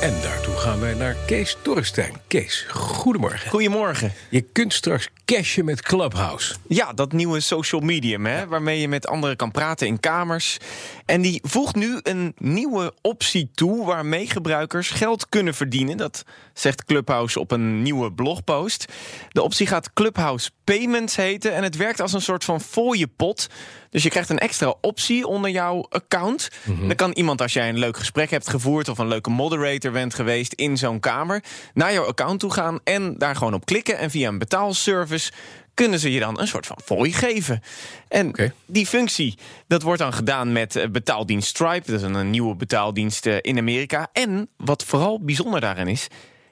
En daartoe gaan wij naar Kees Dorrestein. Kees, goedemorgen. Goedemorgen. Je kunt straks cashen met Clubhouse. Ja, dat nieuwe social medium, hè, waarmee je met anderen kan praten in kamers. En die voegt nu een nieuwe optie toe waarmee gebruikers geld kunnen verdienen. Dat zegt Clubhouse op een nieuwe blogpost. De optie gaat Clubhouse Payments heten en het werkt als een soort van fooiepot. Dus je krijgt een extra optie onder jouw account. Dan kan iemand, als jij een leuk gesprek hebt gevoerd... of een leuke moderator bent geweest in zo'n kamer... naar jouw account toe gaan en daar gewoon op klikken... en via een betaalservice kunnen ze je dan een soort van fooi geven. En die functie, dat wordt dan gedaan met eh, betaaldienst Stripe. Dat is een, een nieuwe betaaldienst eh, in Amerika. En wat vooral bijzonder daarin is...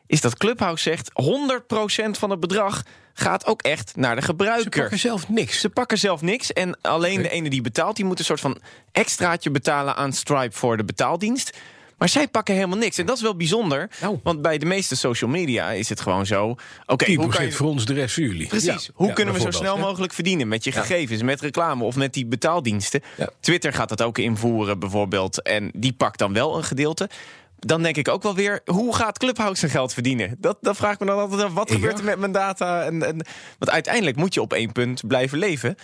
is dat Clubhouse zegt 100% van het bedrag gaat ook echt naar de Ze gebruiker. pakken zelf niks. Ze pakken zelf niks en alleen de ene die betaalt... die moet een soort van extraatje betalen aan Stripe voor de betaaldienst. Maar zij pakken helemaal niks. En dat is wel bijzonder. Nou. Want bij de meeste social media is het gewoon zo... Oké, 10% hoe kan je... voor ons, de rest voor jullie. Precies. Ja, Hoe ja, kunnen we zo snel mogelijk verdienen met je gegevens, met reclame of met die betaaldiensten? Twitter gaat dat ook invoeren bijvoorbeeld en die pakt dan wel een gedeelte. Dan denk ik ook wel weer, hoe gaat Clubhouse zijn geld verdienen? Dat, dat vraag ik me dan altijd af. Wat Ja. gebeurt er met mijn data? En, en, want uiteindelijk moet je op één punt blijven leven.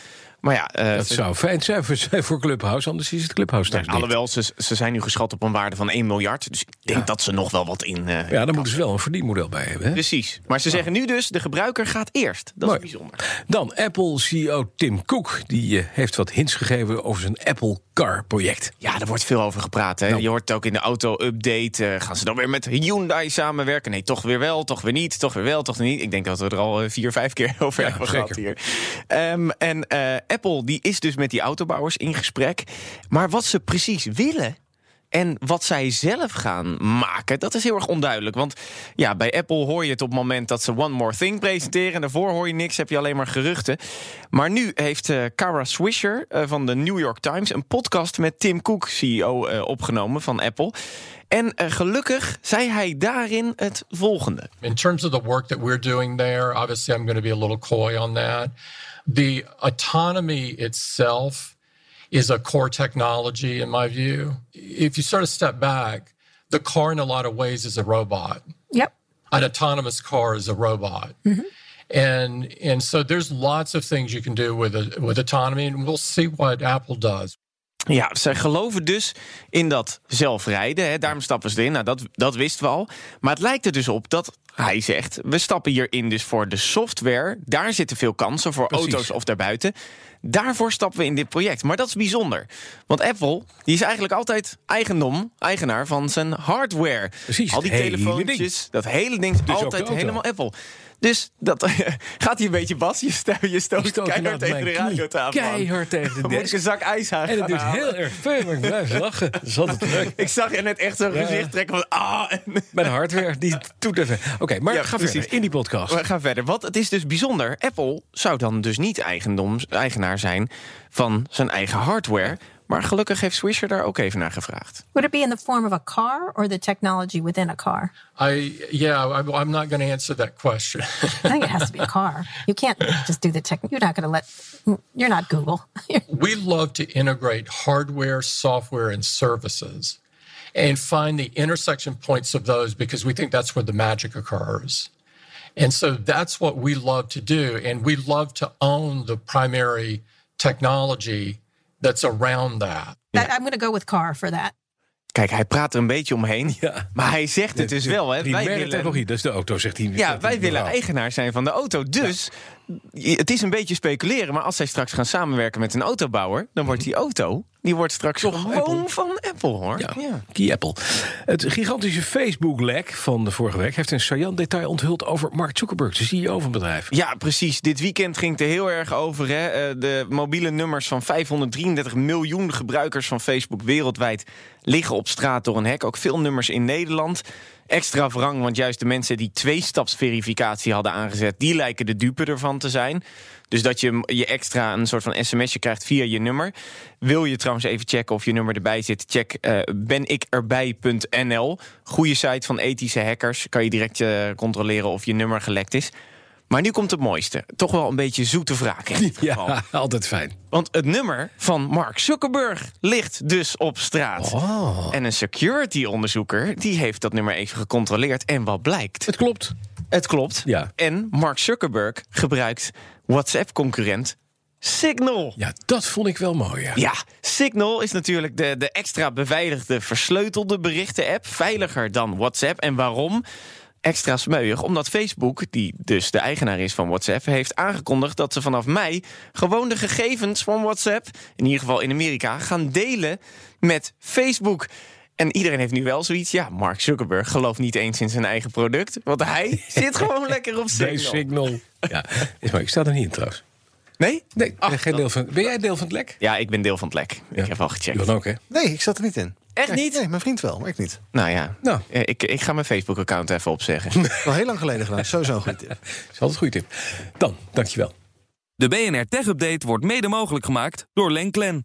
Maar ja, eh, Dat zou fijn zijn voor, voor Clubhouse, anders is het Clubhouse straks dicht. alhoewel, ze, ze zijn nu geschat op een waarde van 1 miljard. Dus ik denk Ja. dat ze nog wel wat in. eh, Ja, daar moeten ze wel een verdienmodel bij hebben. Hè? Precies. Maar ze zeggen nu dus, de gebruiker gaat eerst. Dat Mooi. is bijzonder. Dan Apple-CEO Tim Cook. Die eh, heeft wat hints gegeven over zijn Apple Car-project. Ja, er wordt veel over gepraat. Hè? Nou. Je hoort het ook in de auto-update. gaan ze dan weer met Hyundai samenwerken? Nee, toch weer wel, toch weer niet, toch weer wel, toch weer niet. Ik denk dat we er al vier, vijf keer over Ja, hebben gehad hier. Ehm, en Apple die is dus met die autobouwers in gesprek. Maar wat ze precies willen... En wat zij zelf gaan maken, dat is heel erg onduidelijk. Want ja, bij Apple hoor je het op het moment dat ze One More Thing presenteren. En daarvoor hoor je niks, heb je alleen maar geruchten. Maar nu heeft eh Kara Swisher eh, van de New York Times... een podcast met Tim Cook, CEO, eh, opgenomen van Apple. En gelukkig zei hij daarin het volgende. In terms of the work that we're doing there, obviously I'm going to be a little coy on that. The autonomy itself is a core technology in my view. If you sort of step back, the car in a lot of ways is a robot. Yep. An autonomous car is a robot. And and so there's lots of things you can do with a, with autonomy and we'll see what Apple does. Ja, zij geloven dus in dat zelfrijden. Hè. Daarom stappen ze erin. Nou, dat, dat wisten we al. Maar het lijkt er dus op dat hij zegt... we stappen hierin dus voor de software. Daar zitten veel kansen voor Precies. auto's of daarbuiten. Daarvoor stappen we in dit project. Maar dat is bijzonder. Want Apple die is eigenlijk altijd eigendom, eigenaar van zijn hardware. Precies, Al die telefoontjes, dat hele ding is de altijd helemaal Apple. Dus dat gaat hier een beetje Bas. Je, je stoot, keihard tegen de radiotafel keihard tegen de moet ik een zak ijs aan En gaan doet halen. heel erg veel, maar ik blijf lachen. Dat is altijd leuk. Ik zag je net echt zo'n gezicht trekken van... Ah, en- Mijn hardware, die doet even. Oké, maar Ja, ga precies. verder in die podcast. We gaan verder. Wat het is dus bijzonder. Apple zou dan dus niet eigendoms, eigenaar zijn van zijn eigen hardware. Maar gelukkig heeft Swisher daar ook even naar gevraagd. Would it be in the form of a car or the technology within a car? I yeah, I, I'm not going to answer that question. I think it has to be a car. You can't just do the tech. You're not going to let. You're not Google. we love to integrate hardware, software, and services and find the intersection points of those because we think that's where the magic occurs. And so that's what we love to do. And we love to own the primary technology that's around that. That, I'm going to go with car for that. Kijk, hij praat er een beetje omheen. Ja. Maar hij zegt het dus wel. Hè. Wij willen, technologie, dat is de auto, zegt hij. ja, wij willen eigenaar zijn van de auto. Dus het is een beetje speculeren. Maar als zij straks gaan samenwerken met een autobouwer... dan wordt die auto die wordt straks gewoon Apple. van Apple, hoor. Ja, Key Apple. Het gigantische Facebook-lek van de vorige week... heeft een saillant detail onthuld over Mark Zuckerberg, de CEO van het bedrijf. Ja, precies. Dit weekend ging het er heel erg over. Hè? Eh, De mobiele nummers van 533 miljoen gebruikers van Facebook wereldwijd liggen op straat door een hek. Ook veel nummers in Nederland. extra wrang, want juist de mensen die twee-stapsverificatie hadden aangezet, die lijken de dupe ervan te zijn. Dus dat je je extra een soort van sms'je krijgt via je nummer. Wil je trouwens even checken of je nummer erbij zit? Check uh, benikerbij.nl. Goede site van ethische hackers. Kan je direct uh, controleren of je nummer gelekt is. Maar nu komt het mooiste. Toch wel een beetje zoete wraak in dit geval. Ja, altijd fijn. Want het nummer van Mark Zuckerberg ligt dus op straat. Oh. En een security-onderzoeker die heeft dat nummer even gecontroleerd. En wat blijkt? Het klopt. Het klopt. Ja. En Mark Zuckerberg gebruikt WhatsApp-concurrent Signal. Ja, dat vond ik wel mooi. Ja. Ja, Signal is natuurlijk de, de extra beveiligde, versleutelde berichten-app. Veiliger dan WhatsApp. En waarom? Extra smeuig, omdat Facebook, die dus de eigenaar is van WhatsApp, heeft aangekondigd dat ze vanaf mei gewoon de gegevens van WhatsApp, in ieder geval in Amerika, gaan delen met Facebook. En iedereen heeft nu wel zoiets. Ja, Mark Zuckerberg gelooft niet eens in zijn eigen product. Want hij zit gewoon lekker op Signal. Signal. Ja, is maar ik sta er niet in trouwens. Nee? Nee, geen deel van, ben jij deel van het lek? Ja, ik ben deel van het lek. Ik heb al gecheckt. Johan ook, hè? Nee, ik zat er niet in. Echt Nee, niet? Nee, mijn vriend wel, maar ik niet. Nou ja, Nou. Eh, ik, ik ga mijn Facebook-account even opzeggen. Wel heel lang geleden gedaan. Sowieso een goede tip. Dat is altijd een goede tip. Dan, dankjewel. De BNR Tech Update wordt mede mogelijk gemaakt door Lenklen.